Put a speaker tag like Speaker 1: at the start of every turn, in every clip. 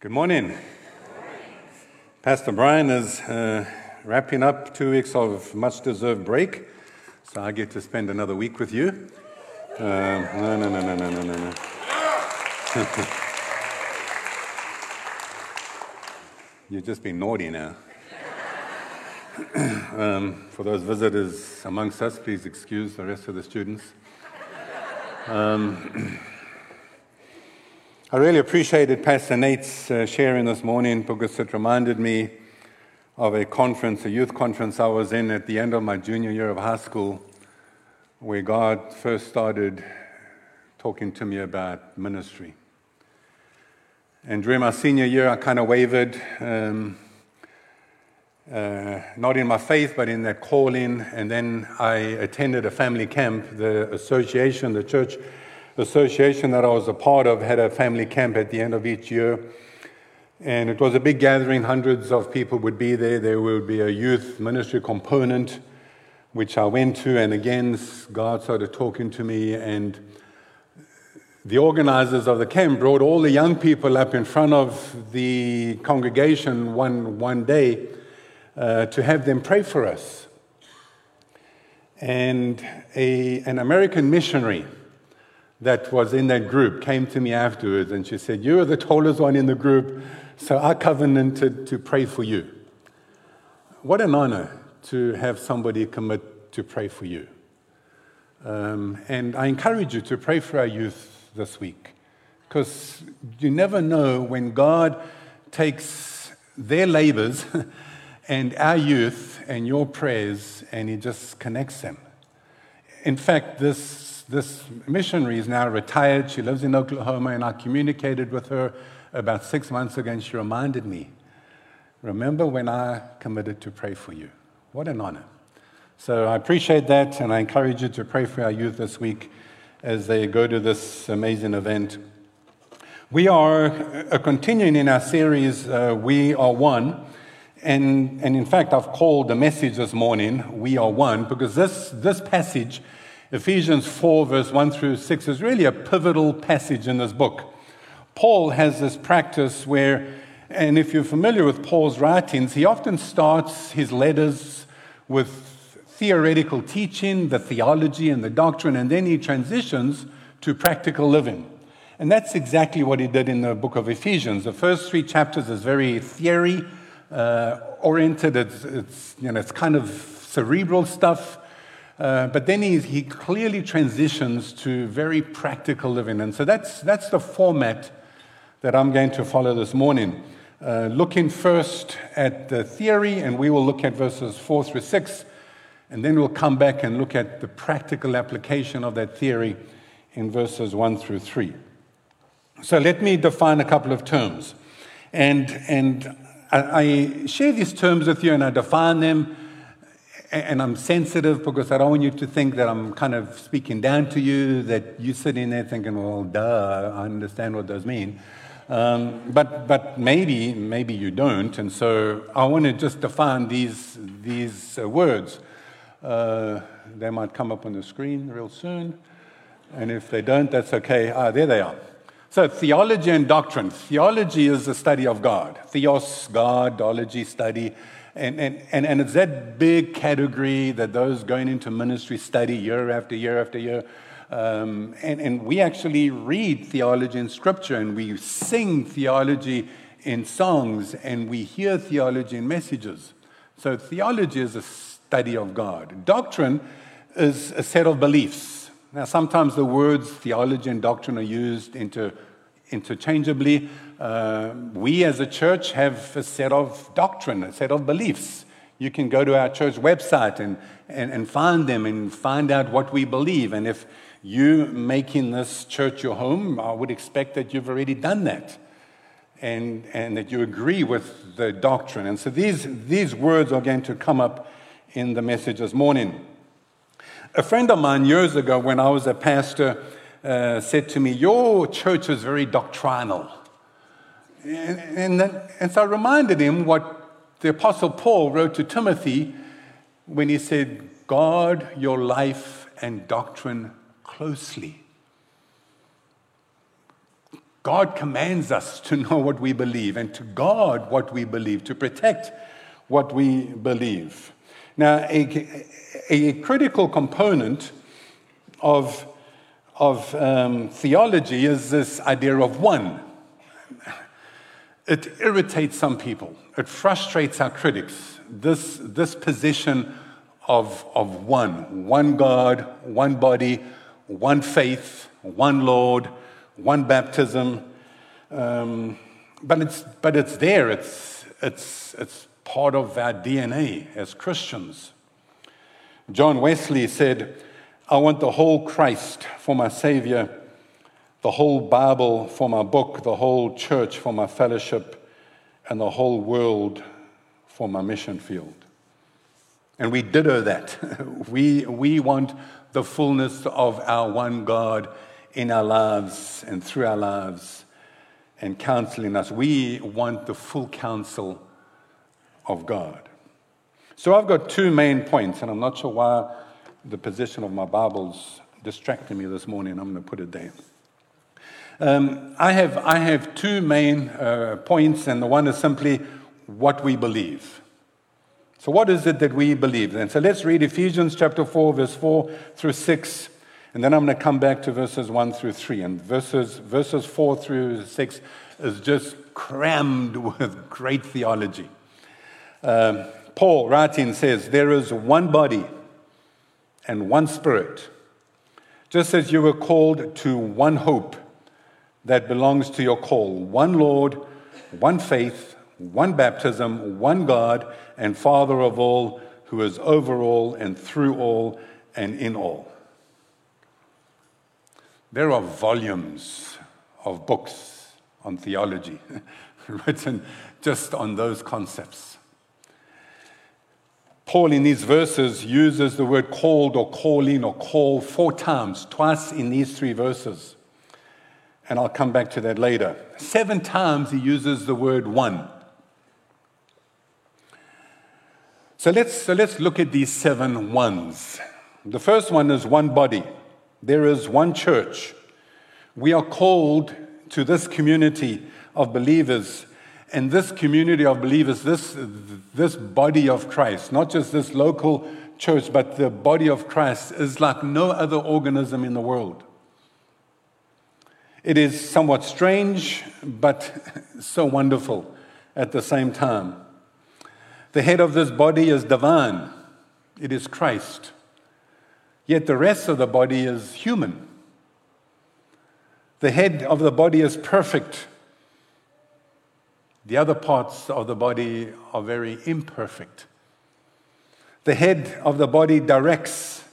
Speaker 1: Good morning. Pastor Brian is uh, wrapping up two weeks of much deserved break, so I get to spend another week with you. Uh, no, no, no, no, no, no, no, no. You've just been naughty now. um, for those visitors amongst us, please excuse the rest of the students. Um, I really appreciated Pastor Nate's uh, sharing this morning because it reminded me of a conference, a youth conference I was in at the end of my junior year of high school, where God first started talking to me about ministry. And during my senior year, I kind of wavered, um, uh, not in my faith, but in that calling. And then I attended a family camp, the association, the church association that I was a part of had a family camp at the end of each year. And it was a big gathering, hundreds of people would be there. There would be a youth ministry component, which I went to. And again, God started talking to me. And the organizers of the camp brought all the young people up in front of the congregation one, one day uh, to have them pray for us. And a, an American missionary that was in that group came to me afterwards and she said, You are the tallest one in the group, so I covenanted to pray for you. What an honor to have somebody commit to pray for you. Um, and I encourage you to pray for our youth this week because you never know when God takes their labors and our youth and your prayers and He just connects them. In fact, this this missionary is now retired. She lives in Oklahoma, and I communicated with her about six months ago, and she reminded me remember when I committed to pray for you? What an honor. So I appreciate that, and I encourage you to pray for our youth this week as they go to this amazing event. We are uh, continuing in our series, uh, We Are One. And, and in fact, I've called the message this morning, We Are One, because this, this passage Ephesians 4, verse 1 through 6 is really a pivotal passage in this book. Paul has this practice where, and if you're familiar with Paul's writings, he often starts his letters with theoretical teaching, the theology and the doctrine, and then he transitions to practical living. And that's exactly what he did in the book of Ephesians. The first three chapters is very theory uh, oriented, it's, it's, you know, it's kind of cerebral stuff. Uh, but then he, he clearly transitions to very practical living. And so that's, that's the format that I'm going to follow this morning. Uh, looking first at the theory, and we will look at verses 4 through 6, and then we'll come back and look at the practical application of that theory in verses 1 through 3. So let me define a couple of terms. And, and I, I share these terms with you and I define them and I'm sensitive because I don't want you to think that I'm kind of speaking down to you, that you're sitting there thinking, well, duh, I understand what those mean. Um, but, but maybe, maybe you don't. And so I want to just define these, these uh, words. Uh, they might come up on the screen real soon. And if they don't, that's okay. Ah, there they are. So, theology and doctrine. Theology is the study of God. Theos, God, ology, study. And, and, and, and it's that big category that those going into ministry study year after year after year. Um, and, and we actually read theology in scripture and we sing theology in songs and we hear theology in messages. So theology is a study of God. Doctrine is a set of beliefs. Now, sometimes the words theology and doctrine are used into, interchangeably. Uh, we as a church have a set of doctrine, a set of beliefs. You can go to our church website and, and, and find them and find out what we believe. And if you making this church your home, I would expect that you've already done that and, and that you agree with the doctrine. And so these, these words are going to come up in the message this morning. A friend of mine years ago, when I was a pastor, uh, said to me, Your church is very doctrinal. And, and, then, and so I reminded him what the Apostle Paul wrote to Timothy when he said, Guard your life and doctrine closely. God commands us to know what we believe and to guard what we believe, to protect what we believe. Now, a, a critical component of, of um, theology is this idea of one. It irritates some people, it frustrates our critics. This, this position of, of one one God, one body, one faith, one Lord, one baptism. Um, but, it's, but it's there, it's, it's, it's part of our DNA as Christians. John Wesley said, I want the whole Christ for my Savior, the whole Bible for my book, the whole church for my fellowship, and the whole world for my mission field. And we ditto that. we, we want the fullness of our one God in our lives and through our lives and counseling us. We want the full counsel of God. So I've got two main points, and I'm not sure why the position of my Bible's distracting me this morning. I'm going to put it there. Um, I, have, I have two main uh, points, and the one is simply what we believe. So, what is it that we believe then? So, let's read Ephesians chapter 4, verse 4 through 6, and then I'm going to come back to verses 1 through 3. And verses, verses 4 through 6 is just crammed with great theology. Um, Paul, writing, says, There is one body and one spirit, just as you were called to one hope that belongs to your call one Lord, one faith, one baptism, one God, and Father of all, who is over all and through all and in all. There are volumes of books on theology written just on those concepts. Paul, in these verses, uses the word called or calling or call four times, twice in these three verses. And I'll come back to that later. Seven times he uses the word one. So let's, so let's look at these seven ones. The first one is one body. There is one church. We are called to this community of believers and this community of believers, this, this body of Christ, not just this local church, but the body of Christ, is like no other organism in the world. It is somewhat strange, but so wonderful at the same time. The head of this body is divine, it is Christ. Yet the rest of the body is human. The head of the body is perfect the other parts of the body are very imperfect. The head of the body directs,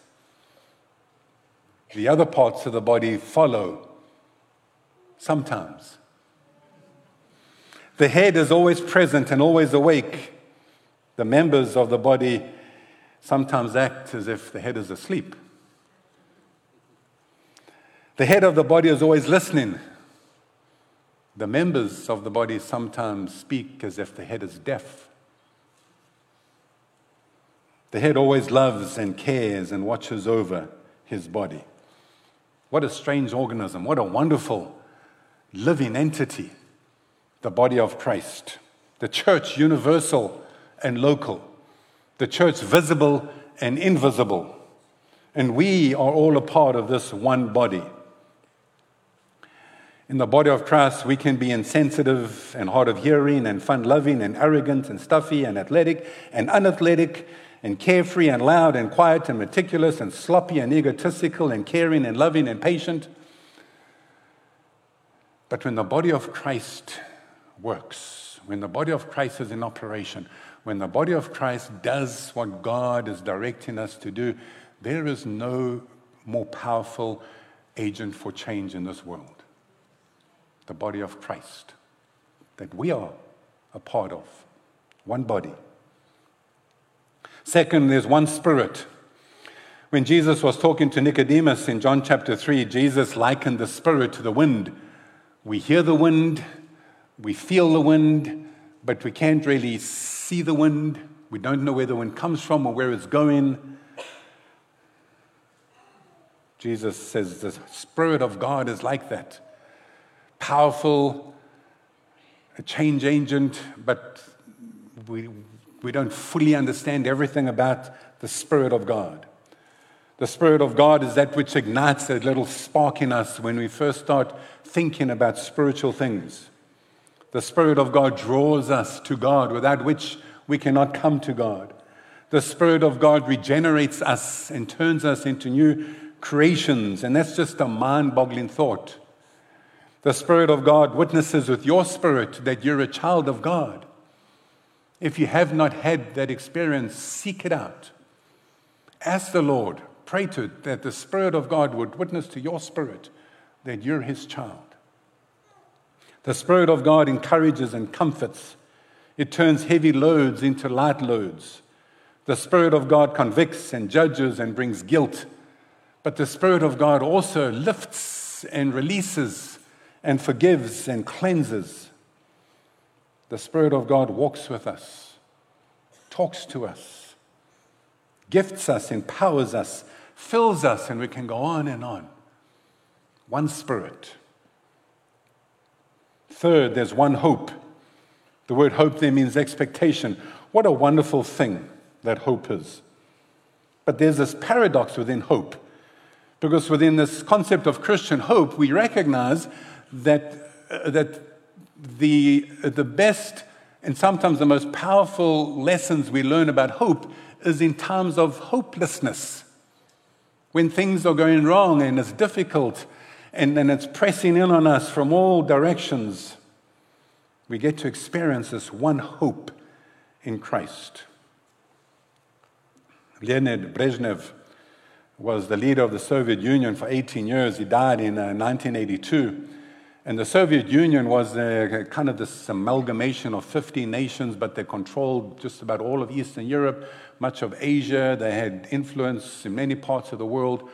Speaker 1: the other parts of the body follow sometimes. The head is always present and always awake. The members of the body sometimes act as if the head is asleep. The head of the body is always listening the members of the body sometimes speak as if the head is deaf. The head always loves and cares and watches over his body. What a strange organism. What a wonderful living entity, the body of Christ. The church, universal and local. The church, visible and invisible. And we are all a part of this one body. In the body of Christ, we can be insensitive and hard of hearing and fun loving and arrogant and stuffy and athletic and unathletic and carefree and loud and quiet and meticulous and sloppy and egotistical and caring and loving and patient. But when the body of Christ works, when the body of Christ is in operation, when the body of Christ does what God is directing us to do, there is no more powerful agent for change in this world the body of Christ that we are a part of, one body. Second, there's one spirit. When Jesus was talking to Nicodemus in John chapter 3, Jesus likened the spirit to the wind. We hear the wind, we feel the wind, but we can't really see the wind. We don't know where the wind comes from or where it's going. Jesus says the Spirit of God is like that. powerful, a change agent, but we, we don't fully understand everything about the Spirit of God. The Spirit of God is that which ignites a little spark in us when we first start thinking about spiritual things. The Spirit of God draws us to God, without which we cannot come to God. The Spirit of God regenerates us and turns us into new creations, and that's just a mind boggling thought. The Spirit of God witnesses with your spirit that you're a child of God. If you have not had that experience, seek it out. Ask the Lord, pray to that the Spirit of God would witness to your spirit that you're His child. The Spirit of God encourages and comforts. It turns heavy loads into light loads. The Spirit of God convicts and judges and brings guilt. But the Spirit of God also lifts and releases and forgives and cleanses. The Spirit of God walks with us, talks to us, gifts us, empowers us, fills us, and we can go on and on. One Spirit. Third, there's one hope. The word hope there means expectation. What a wonderful thing that hope is. But there's this paradox within hope. Because within this concept of Christian hope, we recognize that, uh, that the, the best and sometimes the most powerful lessons we learn about hope is in times of hopelessness. When things are going wrong and it's difficult and, and it's pressing in on us from all directions, we get to experience this one hope in Christ. Leonid Brezhnev was the leader of the Soviet Union for 18 years. He died in uh, 1982. And the Soviet Union was uh, kind of this amalgamation of 50 nations, but they controlled just about all of Eastern Europe, much of Asia. They had influence in many parts of the world.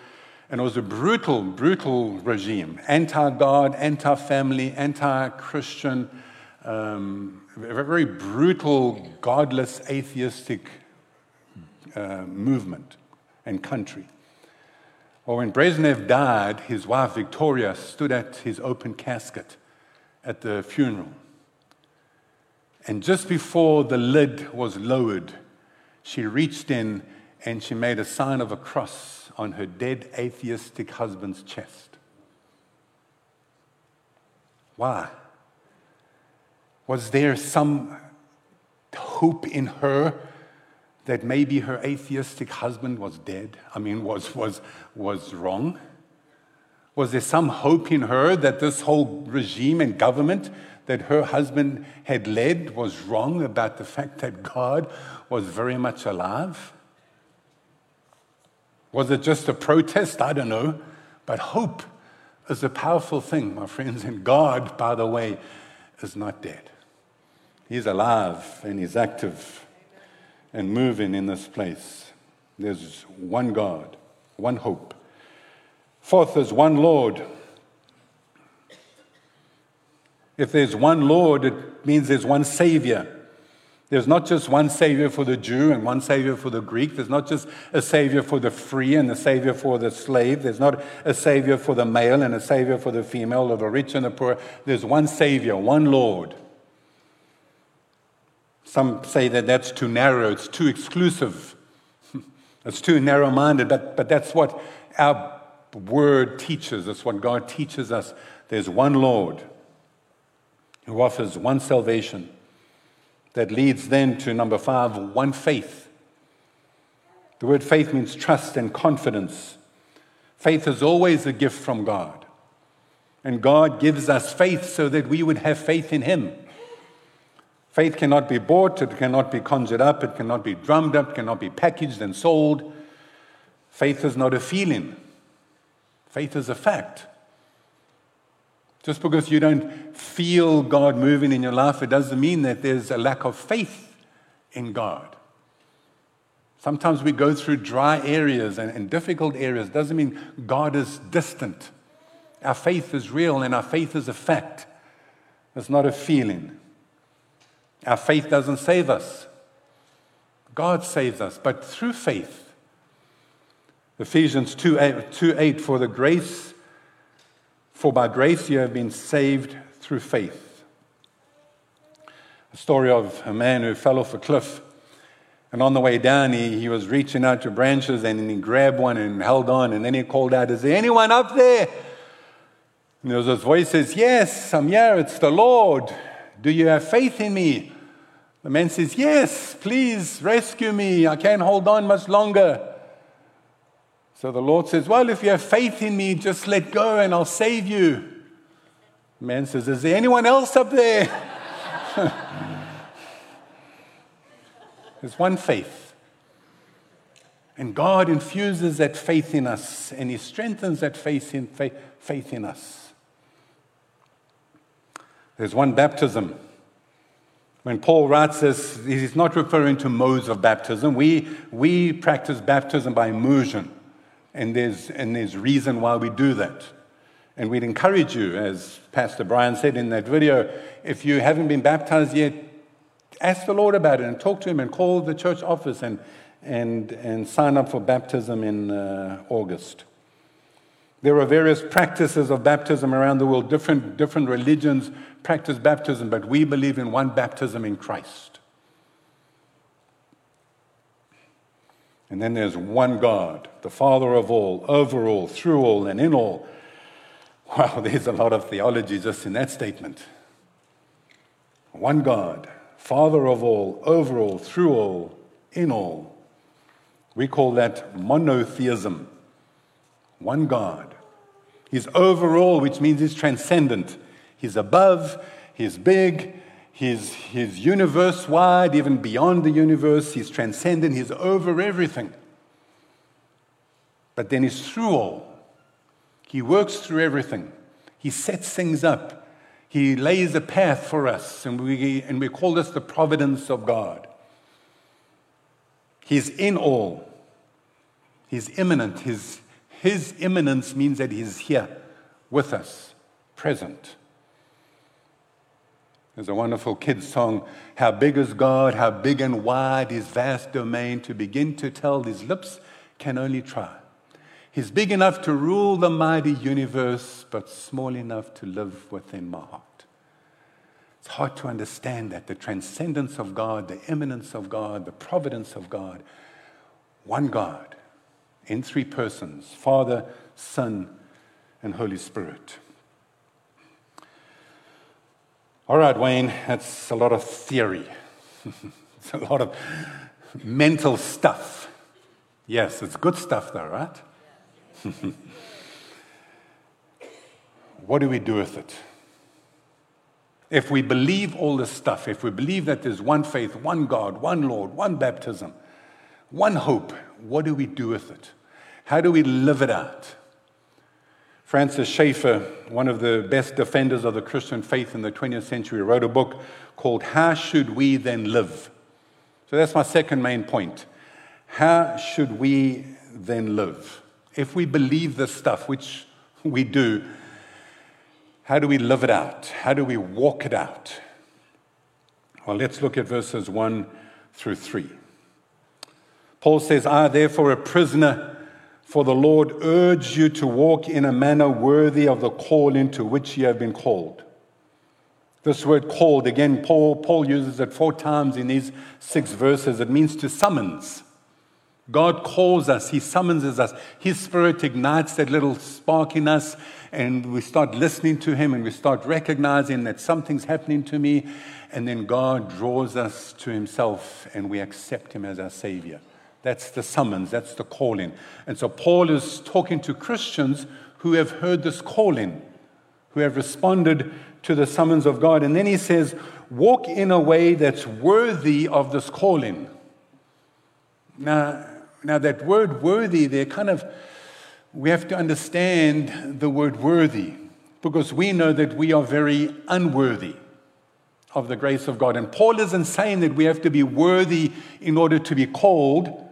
Speaker 1: And it was a brutal, brutal regime anti God, anti family, anti Christian, um, a very brutal, godless, atheistic uh, movement and country. Well, when Brezhnev died, his wife Victoria stood at his open casket at the funeral. And just before the lid was lowered, she reached in and she made a sign of a cross on her dead atheistic husband's chest. Why? Was there some hope in her that maybe her atheistic husband was dead? I mean, was, was, was wrong? Was there some hope in her that this whole regime and government that her husband had led was wrong about the fact that God was very much alive? Was it just a protest? I don't know. But hope is a powerful thing, my friends. And God, by the way, is not dead. He's alive and He's active and moving in this place. There's one God, one hope. Fourth, there's one Lord. If there's one Lord, it means there's one Savior. There's not just one Savior for the Jew and one Savior for the Greek. There's not just a Savior for the free and a Savior for the slave. There's not a Savior for the male and a Savior for the female or the rich and the poor. There's one Savior, one Lord. Some say that that's too narrow, it's too exclusive, it's too narrow minded, but, but that's what our word teaches. That's what God teaches us. There's one Lord who offers one salvation that leads then to number five one faith. The word faith means trust and confidence. Faith is always a gift from God. And God gives us faith so that we would have faith in Him. Faith cannot be bought, it cannot be conjured up, it cannot be drummed up, it cannot be packaged and sold. Faith is not a feeling, faith is a fact. Just because you don't feel God moving in your life, it doesn't mean that there's a lack of faith in God. Sometimes we go through dry areas and, and difficult areas. It doesn't mean God is distant. Our faith is real and our faith is a fact. It's not a feeling. Our faith doesn't save us. God saves us, but through faith. Ephesians 2 8, 2 8 for the grace For by grace you have been saved through faith. A story of a man who fell off a cliff. And on the way down, he, he was reaching out to branches and he grabbed one and held on. And then he called out, Is there anyone up there? And there was this voice says, Yes, I'm here. It's the Lord. Do you have faith in me? The man says, Yes, please rescue me. I can't hold on much longer. So the Lord says, Well, if you have faith in me, just let go and I'll save you. The man says, Is there anyone else up there? There's one faith. And God infuses that faith in us and He strengthens that faith in, faith in us. There's one baptism. When Paul writes this, he's not referring to modes of baptism. We, we practice baptism by immersion, and there's, and there's reason why we do that. And we'd encourage you, as Pastor Brian said in that video, if you haven't been baptized yet, ask the Lord about it and talk to Him and call the church office and, and, and sign up for baptism in uh, August. There are various practices of baptism around the world. Different, different religions practice baptism, but we believe in one baptism in Christ. And then there's one God, the Father of all, over all, through all, and in all. Wow, there's a lot of theology just in that statement. One God, Father of all, over all, through all, in all. We call that monotheism. One God. He's overall, which means he's transcendent. He's above, he's big, he's, he's universe wide, even beyond the universe. He's transcendent, he's over everything. But then he's through all. He works through everything. He sets things up. He lays a path for us, and we, and we call this the providence of God. He's in all. He's immanent. His, his immanence means that He's here with us, present. There's a wonderful kids' song, How Big is God, How Big and Wide His Vast Domain, to begin to tell His lips can only try. He's big enough to rule the mighty universe, but small enough to live within my heart. It's hard to understand that the transcendence of God, the immanence of God, the providence of God, one God in three persons Father, Son, and Holy Spirit. All right, Wayne, that's a lot of theory. it's a lot of mental stuff. Yes, it's good stuff, though, right? what do we do with it? If we believe all this stuff, if we believe that there's one faith, one God, one Lord, one baptism, one hope, what do we do with it? How do we live it out? Francis Schaeffer, one of the best defenders of the Christian faith in the 20th century, wrote a book called How Should We Then Live? So that's my second main point. How should we then live? If we believe this stuff, which we do, how do we live it out? How do we walk it out? Well, let's look at verses 1 through 3. Paul says, I, therefore, a prisoner for the Lord urged you to walk in a manner worthy of the calling to which you have been called. This word called, again, Paul, Paul uses it four times in these six verses. It means to summons. God calls us, He summons us. His Spirit ignites that little spark in us, and we start listening to Him and we start recognizing that something's happening to me. And then God draws us to Himself, and we accept Him as our Savior. That's the summons, that's the calling. And so Paul is talking to Christians who have heard this calling, who have responded to the summons of God. And then he says, Walk in a way that's worthy of this calling. Now, now that word worthy, they're kind of, we have to understand the word worthy because we know that we are very unworthy of the grace of God. And Paul isn't saying that we have to be worthy in order to be called.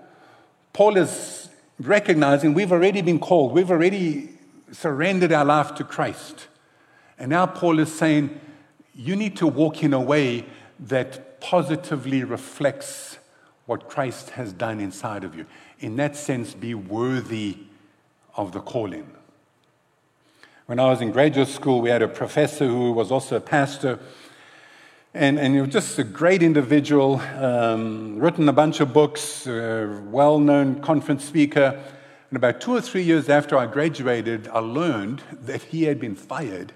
Speaker 1: Paul is recognizing we've already been called, we've already surrendered our life to Christ. And now Paul is saying, you need to walk in a way that positively reflects what Christ has done inside of you. In that sense, be worthy of the calling. When I was in graduate school, we had a professor who was also a pastor. And, and he was just a great individual, um, written a bunch of books, well known conference speaker. And about two or three years after I graduated, I learned that he had been fired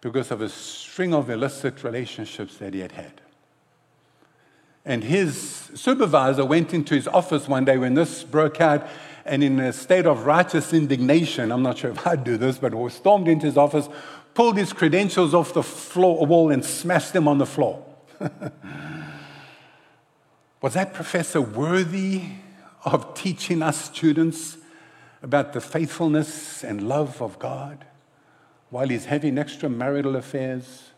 Speaker 1: because of a string of illicit relationships that he had had. And his supervisor went into his office one day when this broke out and in a state of righteous indignation, I'm not sure if I'd do this, but stormed into his office, pulled his credentials off the floor, wall, and smashed them on the floor. Was that professor worthy of teaching us students about the faithfulness and love of God while he's having extramarital affairs?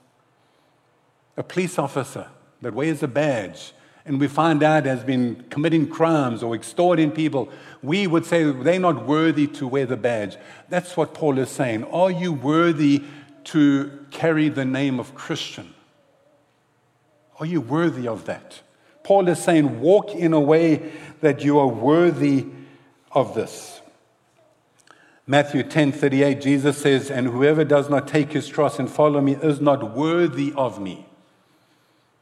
Speaker 1: A police officer that wears a badge and we find out has been committing crimes or extorting people, we would say they're not worthy to wear the badge. That's what Paul is saying. Are you worthy to carry the name of Christian? Are you worthy of that? Paul is saying, walk in a way that you are worthy of this. Matthew 10 38, Jesus says, And whoever does not take his cross and follow me is not worthy of me.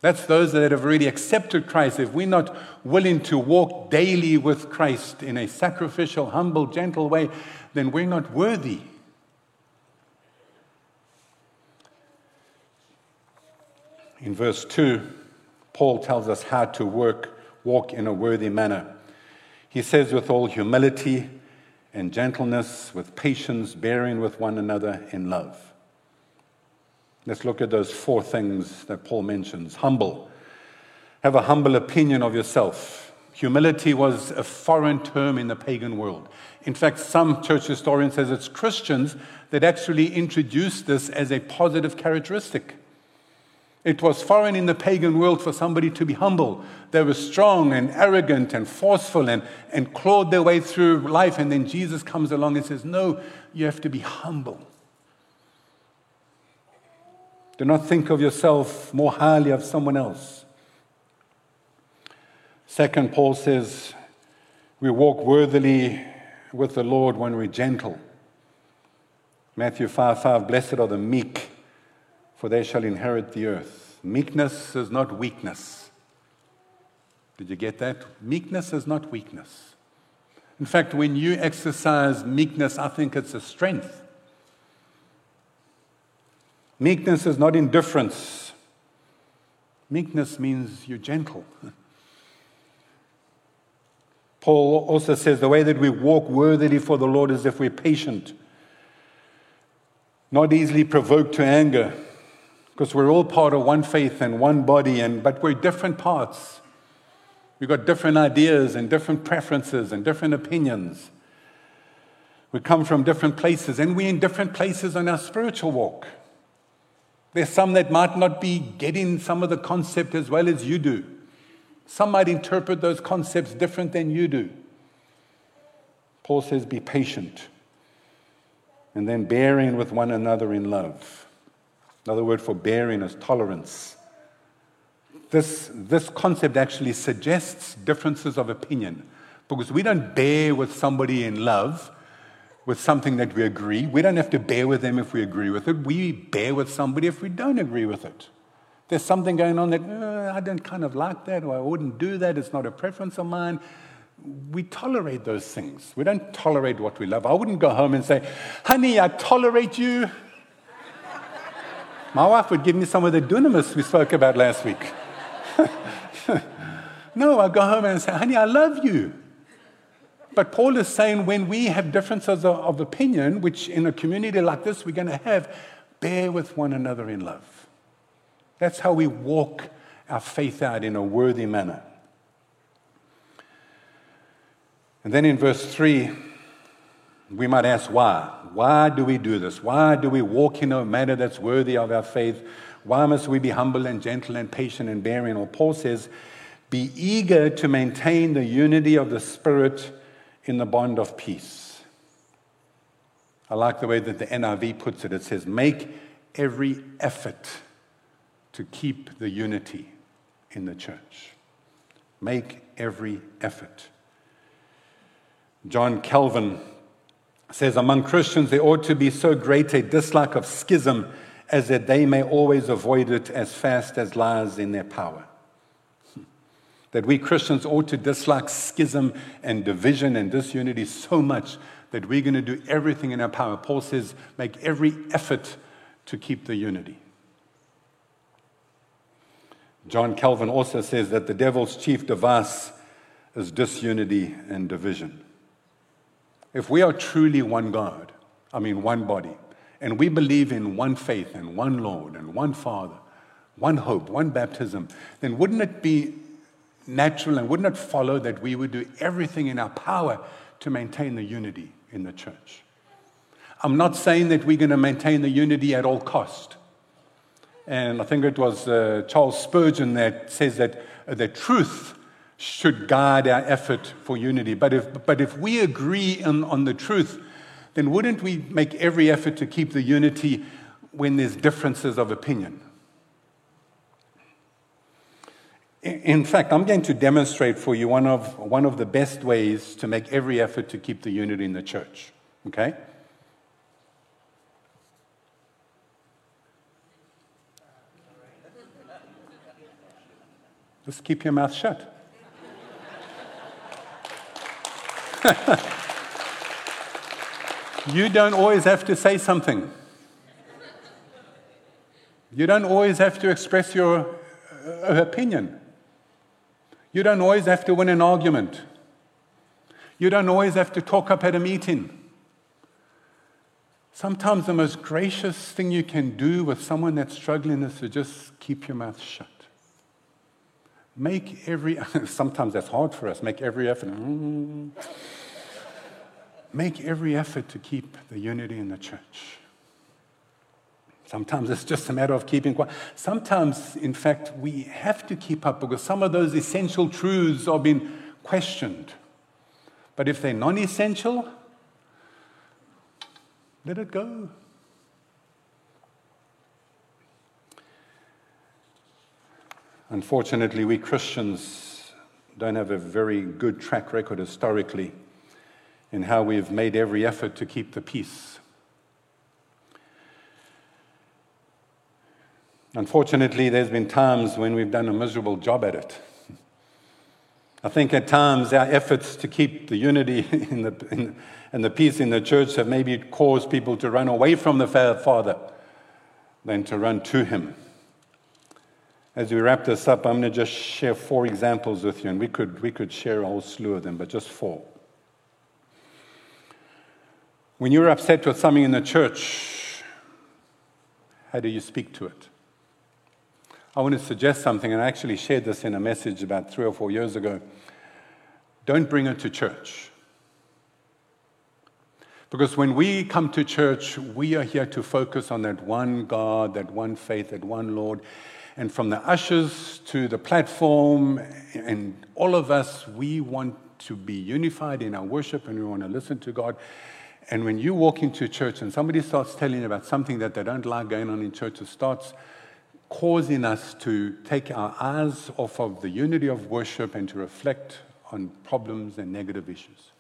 Speaker 1: That's those that have already accepted Christ. If we're not willing to walk daily with Christ in a sacrificial, humble, gentle way, then we're not worthy. In verse 2, Paul tells us how to work, walk in a worthy manner. He says, with all humility and gentleness, with patience, bearing with one another in love. Let's look at those four things that Paul mentions. Humble. Have a humble opinion of yourself. Humility was a foreign term in the pagan world. In fact, some church historians says it's Christians that actually introduced this as a positive characteristic. It was foreign in the pagan world for somebody to be humble. They were strong and arrogant and forceful and, and clawed their way through life. And then Jesus comes along and says, No, you have to be humble. Do not think of yourself more highly of someone else. Second, Paul says, we walk worthily with the Lord when we're gentle. Matthew 5 5, blessed are the meek, for they shall inherit the earth. Meekness is not weakness. Did you get that? Meekness is not weakness. In fact, when you exercise meekness, I think it's a strength. Meekness is not indifference. Meekness means you're gentle. Paul also says the way that we walk worthily for the Lord is if we're patient, not easily provoked to anger, because we're all part of one faith and one body, and, but we're different parts. We've got different ideas and different preferences and different opinions. We come from different places, and we're in different places on our spiritual walk. There's some that might not be getting some of the concept as well as you do. Some might interpret those concepts different than you do. Paul says, be patient. And then bearing with one another in love. Another word for bearing is tolerance. This, this concept actually suggests differences of opinion because we don't bear with somebody in love with something that we agree. We don't have to bear with them if we agree with it. We bear with somebody if we don't agree with it. There's something going on that uh, I don't kind of like that, or I wouldn't do that. It's not a preference of mine. We tolerate those things. We don't tolerate what we love. I wouldn't go home and say, honey, I tolerate you. My wife would give me some of the dunamis we spoke about last week. no, I go home and say, honey, I love you. But Paul is saying when we have differences of, of opinion, which in a community like this we're going to have, bear with one another in love. That's how we walk our faith out in a worthy manner. And then in verse 3, we might ask why. Why do we do this? Why do we walk in a manner that's worthy of our faith? Why must we be humble and gentle and patient and bearing? Or Paul says, be eager to maintain the unity of the Spirit in the bond of peace. I like the way that the NIV puts it. It says, make every effort to keep the unity in the church. Make every effort. John Calvin says, Among Christians, there ought to be so great a dislike of schism as that they may always avoid it as fast as lies in their power. That we Christians ought to dislike schism and division and disunity so much that we're going to do everything in our power. Paul says, make every effort to keep the unity. John Calvin also says that the devil's chief device is disunity and division. If we are truly one God, I mean one body, and we believe in one faith and one Lord and one Father, one hope, one baptism, then wouldn't it be natural and wouldn't it follow that we would do everything in our power to maintain the unity in the church? I'm not saying that we're going to maintain the unity at all cost. And I think it was uh, Charles Spurgeon that says that uh, the truth should guide our effort for unity. But if, but if we agree on, on the truth, then wouldn't we make every effort to keep the unity when there's differences of opinion? In fact, I'm going to demonstrate for you one of, one of the best ways to make every effort to keep the unity in the church. Okay? Just keep your mouth shut. you don't always have to say something. You don't always have to express your uh, opinion. You don't always have to win an argument. You don't always have to talk up at a meeting. Sometimes the most gracious thing you can do with someone that's struggling is to just keep your mouth shut. Make every, sometimes that's hard for us, make every effort. Mm, make every effort to keep the unity in the church. Sometimes it's just a matter of keeping quiet. Sometimes, in fact, we have to keep up because some of those essential truths are being questioned. But if they're non essential, let it go. Unfortunately, we Christians don't have a very good track record historically in how we've made every effort to keep the peace. Unfortunately, there's been times when we've done a miserable job at it. I think at times our efforts to keep the unity in the, in, and the peace in the church have maybe caused people to run away from the Father than to run to Him. As we wrap this up, I'm going to just share four examples with you, and we could, we could share a whole slew of them, but just four. When you're upset with something in the church, how do you speak to it? I want to suggest something, and I actually shared this in a message about three or four years ago. Don't bring it to church. Because when we come to church, we are here to focus on that one God, that one faith, that one Lord. And from the ushers to the platform, and all of us, we want to be unified in our worship and we want to listen to God. And when you walk into a church and somebody starts telling you about something that they don't like going on in church, it starts causing us to take our eyes off of the unity of worship and to reflect on problems and negative issues.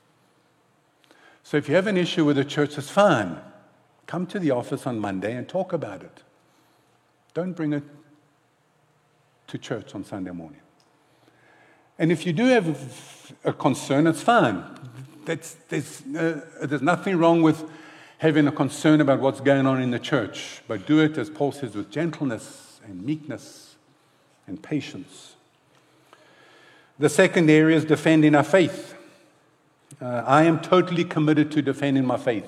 Speaker 1: So if you have an issue with the church, it's fine. Come to the office on Monday and talk about it. Don't bring it to church on Sunday morning. And if you do have a concern, it's fine. That's, there's, uh, there's nothing wrong with having a concern about what's going on in the church, but do it, as Paul says, with gentleness and meekness and patience. The second area is defending our faith. Uh, I am totally committed to defending my faith.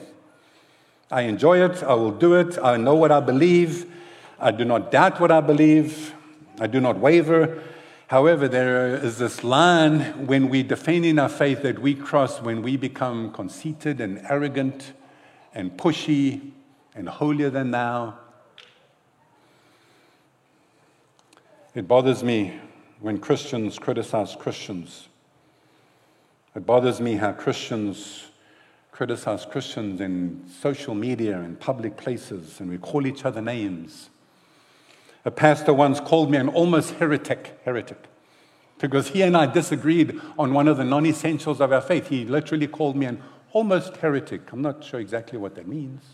Speaker 1: I enjoy it. I will do it. I know what I believe. I do not doubt what I believe. I do not waver. However, there is this line when we defending our faith that we cross when we become conceited and arrogant and pushy and holier than thou. It bothers me when Christians criticize Christians. It bothers me how Christians criticize Christians in social media and public places, and we call each other names. A pastor once called me an almost heretic, heretic, because he and I disagreed on one of the non essentials of our faith. He literally called me an almost heretic. I'm not sure exactly what that means.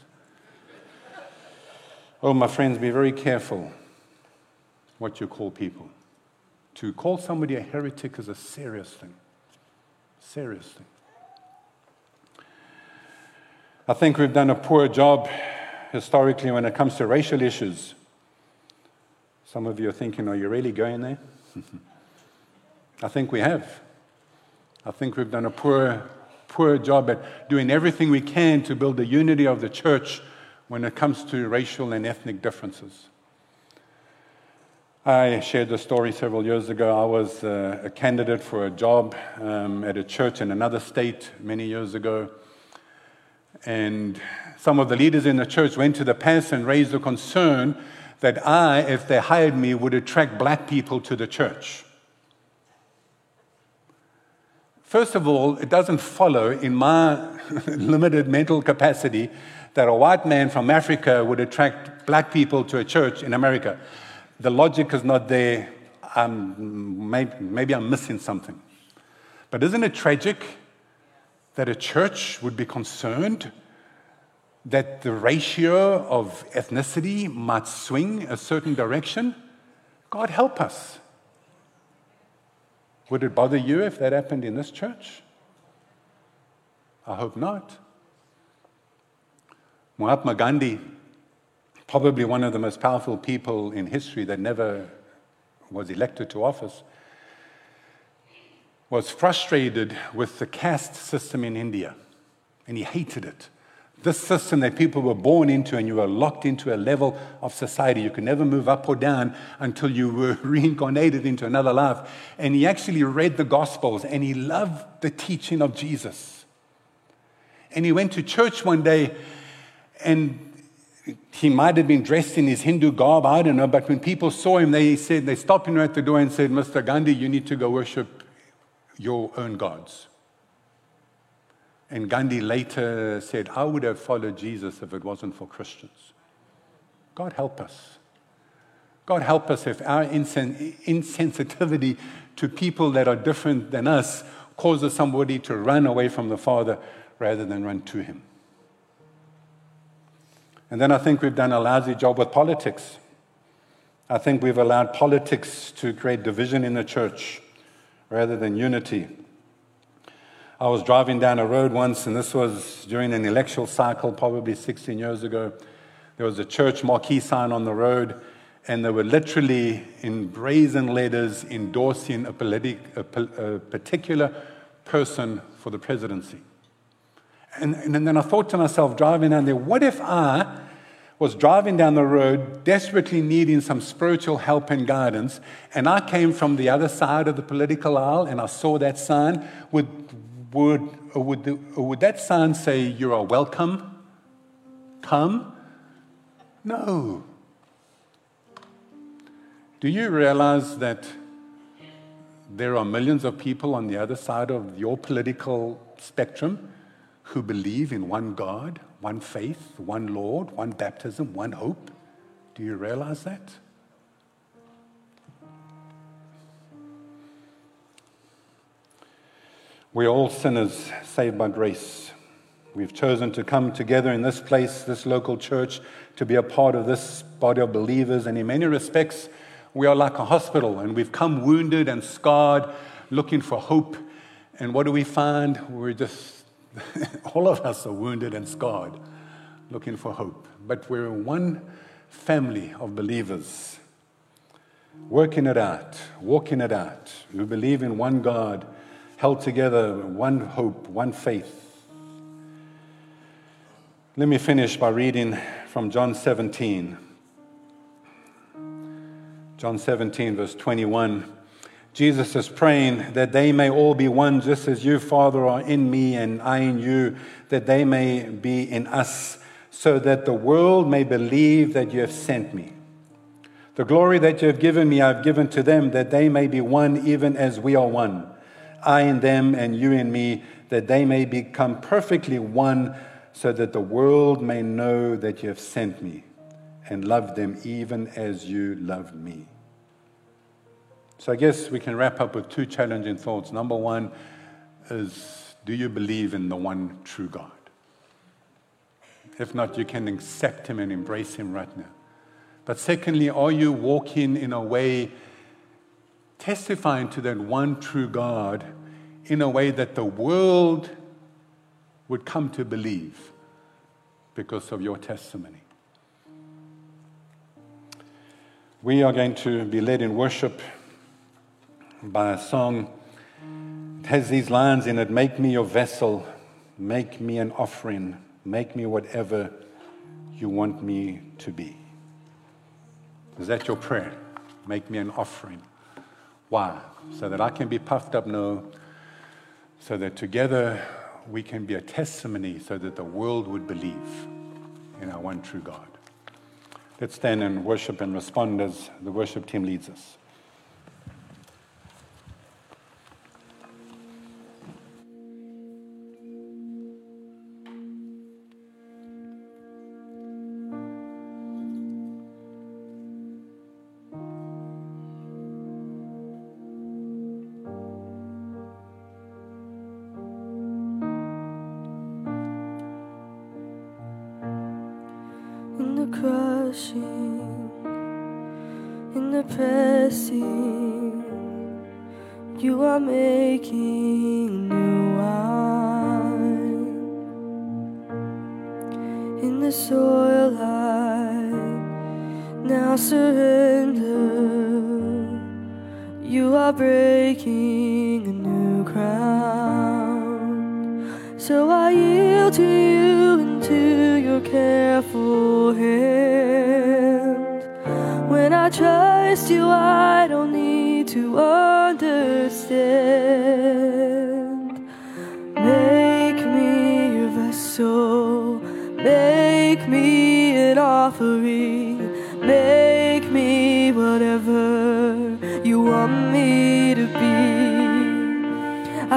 Speaker 1: Oh, my friends, be very careful what you call people. To call somebody a heretic is a serious thing. Serious thing. I think we've done a poor job historically when it comes to racial issues. Some of you are thinking, are you really going there? I think we have. I think we've done a poor, poor job at doing everything we can to build the unity of the church when it comes to racial and ethnic differences. I shared the story several years ago. I was uh, a candidate for a job um, at a church in another state many years ago. And some of the leaders in the church went to the pastor and raised a concern that I, if they hired me, would attract black people to the church. First of all, it doesn't follow in my limited mental capacity that a white man from Africa would attract black people to a church in America. The logic is not there. Maybe, maybe I'm missing something. But isn't it tragic that a church would be concerned that the ratio of ethnicity might swing a certain direction? God help us. Would it bother you if that happened in this church? I hope not. Mahatma Gandhi, probably one of the most powerful people in history that never was elected to office, was frustrated with the caste system in India, and he hated it. This system that people were born into, and you were locked into a level of society. You could never move up or down until you were reincarnated into another life. And he actually read the Gospels and he loved the teaching of Jesus. And he went to church one day, and he might have been dressed in his Hindu garb, I don't know. But when people saw him, they said, they stopped him at the door and said, Mr. Gandhi, you need to go worship your own gods. And Gandhi later said, I would have followed Jesus if it wasn't for Christians. God help us. God help us if our insensitivity to people that are different than us causes somebody to run away from the Father rather than run to Him. And then I think we've done a lousy job with politics. I think we've allowed politics to create division in the church rather than unity. I was driving down a road once, and this was during an electoral cycle, probably 16 years ago. There was a church marquee sign on the road, and they were literally in brazen letters endorsing a, politi- a, a particular person for the presidency. And, and then I thought to myself, driving down there, what if I was driving down the road, desperately needing some spiritual help and guidance, and I came from the other side of the political aisle and I saw that sign? Would, would, would, the, would that sign say, You are welcome? Come? No. Do you realize that there are millions of people on the other side of your political spectrum who believe in one God, one faith, one Lord, one baptism, one hope? Do you realize that? We're all sinners saved by grace. We've chosen to come together in this place, this local church, to be a part of this body of believers. And in many respects, we are like a hospital, and we've come wounded and scarred, looking for hope. And what do we find? We're just, all of us are wounded and scarred, looking for hope. But we're one family of believers, working it out, walking it out, who believe in one God held together, one hope, one faith. Let me finish by reading from John 17. John 17, verse 21. Jesus is praying that they may all be one, just as you, Father, are in me and I in you, that they may be in us, so that the world may believe that you have sent me. The glory that you have given me, I have given to them, that they may be one, even as we are one. I in them and you in me, that they may become perfectly one, so that the world may know that you have sent me and loved them even as you loved me. So I guess we can wrap up with two challenging thoughts. Number one is do you believe in the one true God? If not, you can accept Him and embrace Him right now. But secondly, are you walking in a way testifying to that one true God in a way that the world would come to believe because of your testimony? We are going to be led in worship by a song. It has these lines in it Make me your vessel, make me an offering Make me whatever you want me to be. Is that your prayer? Make me an offering. Why? So that I can be puffed up? No. So that together we can be a testimony so that the world would believe in our one true God. Let's stand and worship and respond as the worship team leads us.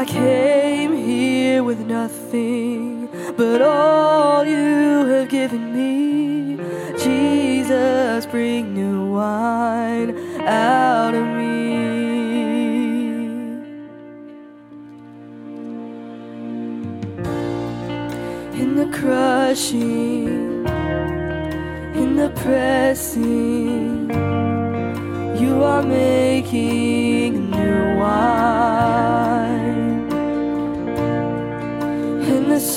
Speaker 2: I came here with nothing but all you have given me. Jesus, bring new wine out of me.
Speaker 1: In the
Speaker 2: crushing, in the pressing, you are making.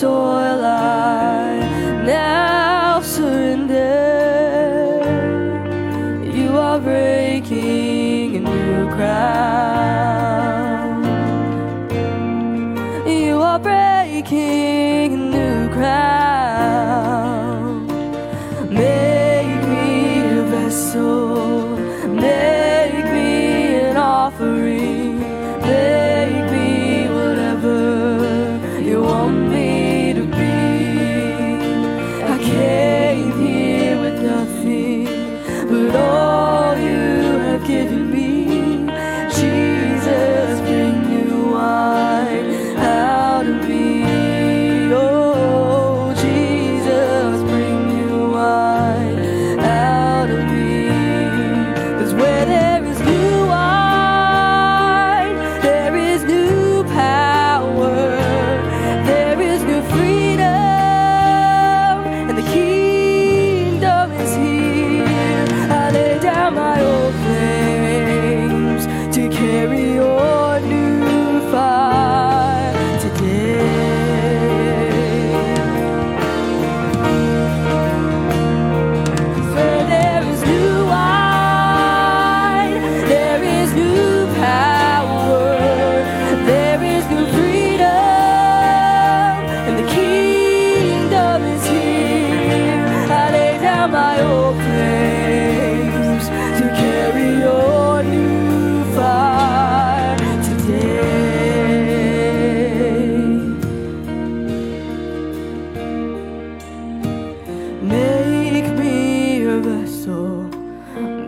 Speaker 2: soil I now surrender. You are breaking a new ground. You are breaking a new ground.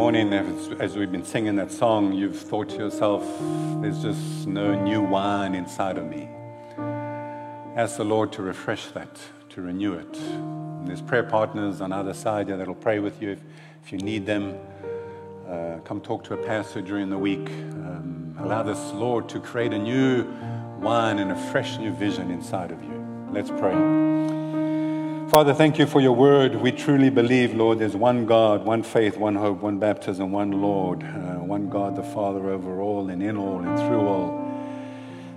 Speaker 1: morning, as we've been singing that song, you've thought to yourself, there's just no new wine inside of me. Ask the Lord to refresh that, to renew it. And there's prayer partners on either side here that'll pray with you if, if you need them. Uh, come talk to a pastor during the week. Um, allow this Lord to create a new wine and a fresh new vision inside of you. Let's pray. Father, thank you for your word. We truly believe, Lord, there's one God, one faith, one hope, one baptism, one Lord, uh, one God the Father over all and in all and through all.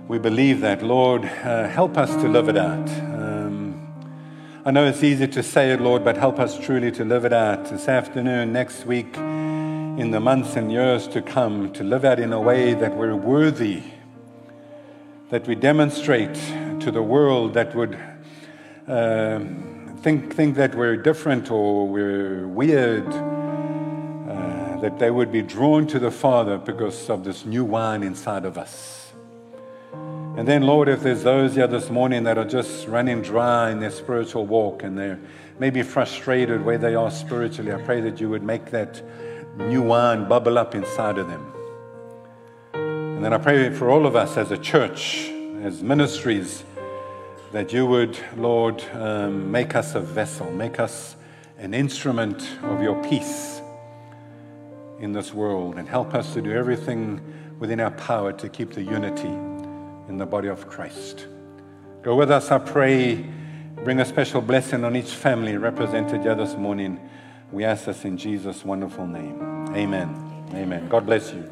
Speaker 1: We believe that, Lord. Uh, help us to live it out. Um, I know it's easy to say it, Lord, but help us truly to live it out this afternoon, next week in the months and years to come to live out in a way that we're worthy, that we demonstrate to the world that would uh, think, think that we're different or we're weird, uh, that they would be drawn to the Father because of this new wine inside of us. And then, Lord, if there's those here this morning that are just running dry in their spiritual walk and they're maybe frustrated where they are spiritually, I pray that you would make that new wine bubble up inside of them. And then I pray for all of us as a church, as ministries, that you would, Lord, um, make us a vessel, make us an instrument of your peace in this world, and help us to do everything within our power to keep the unity in the body of Christ. Go with us, I pray. Bring a special blessing on each family represented here this morning. We ask this in Jesus' wonderful name. Amen. Amen. God bless you.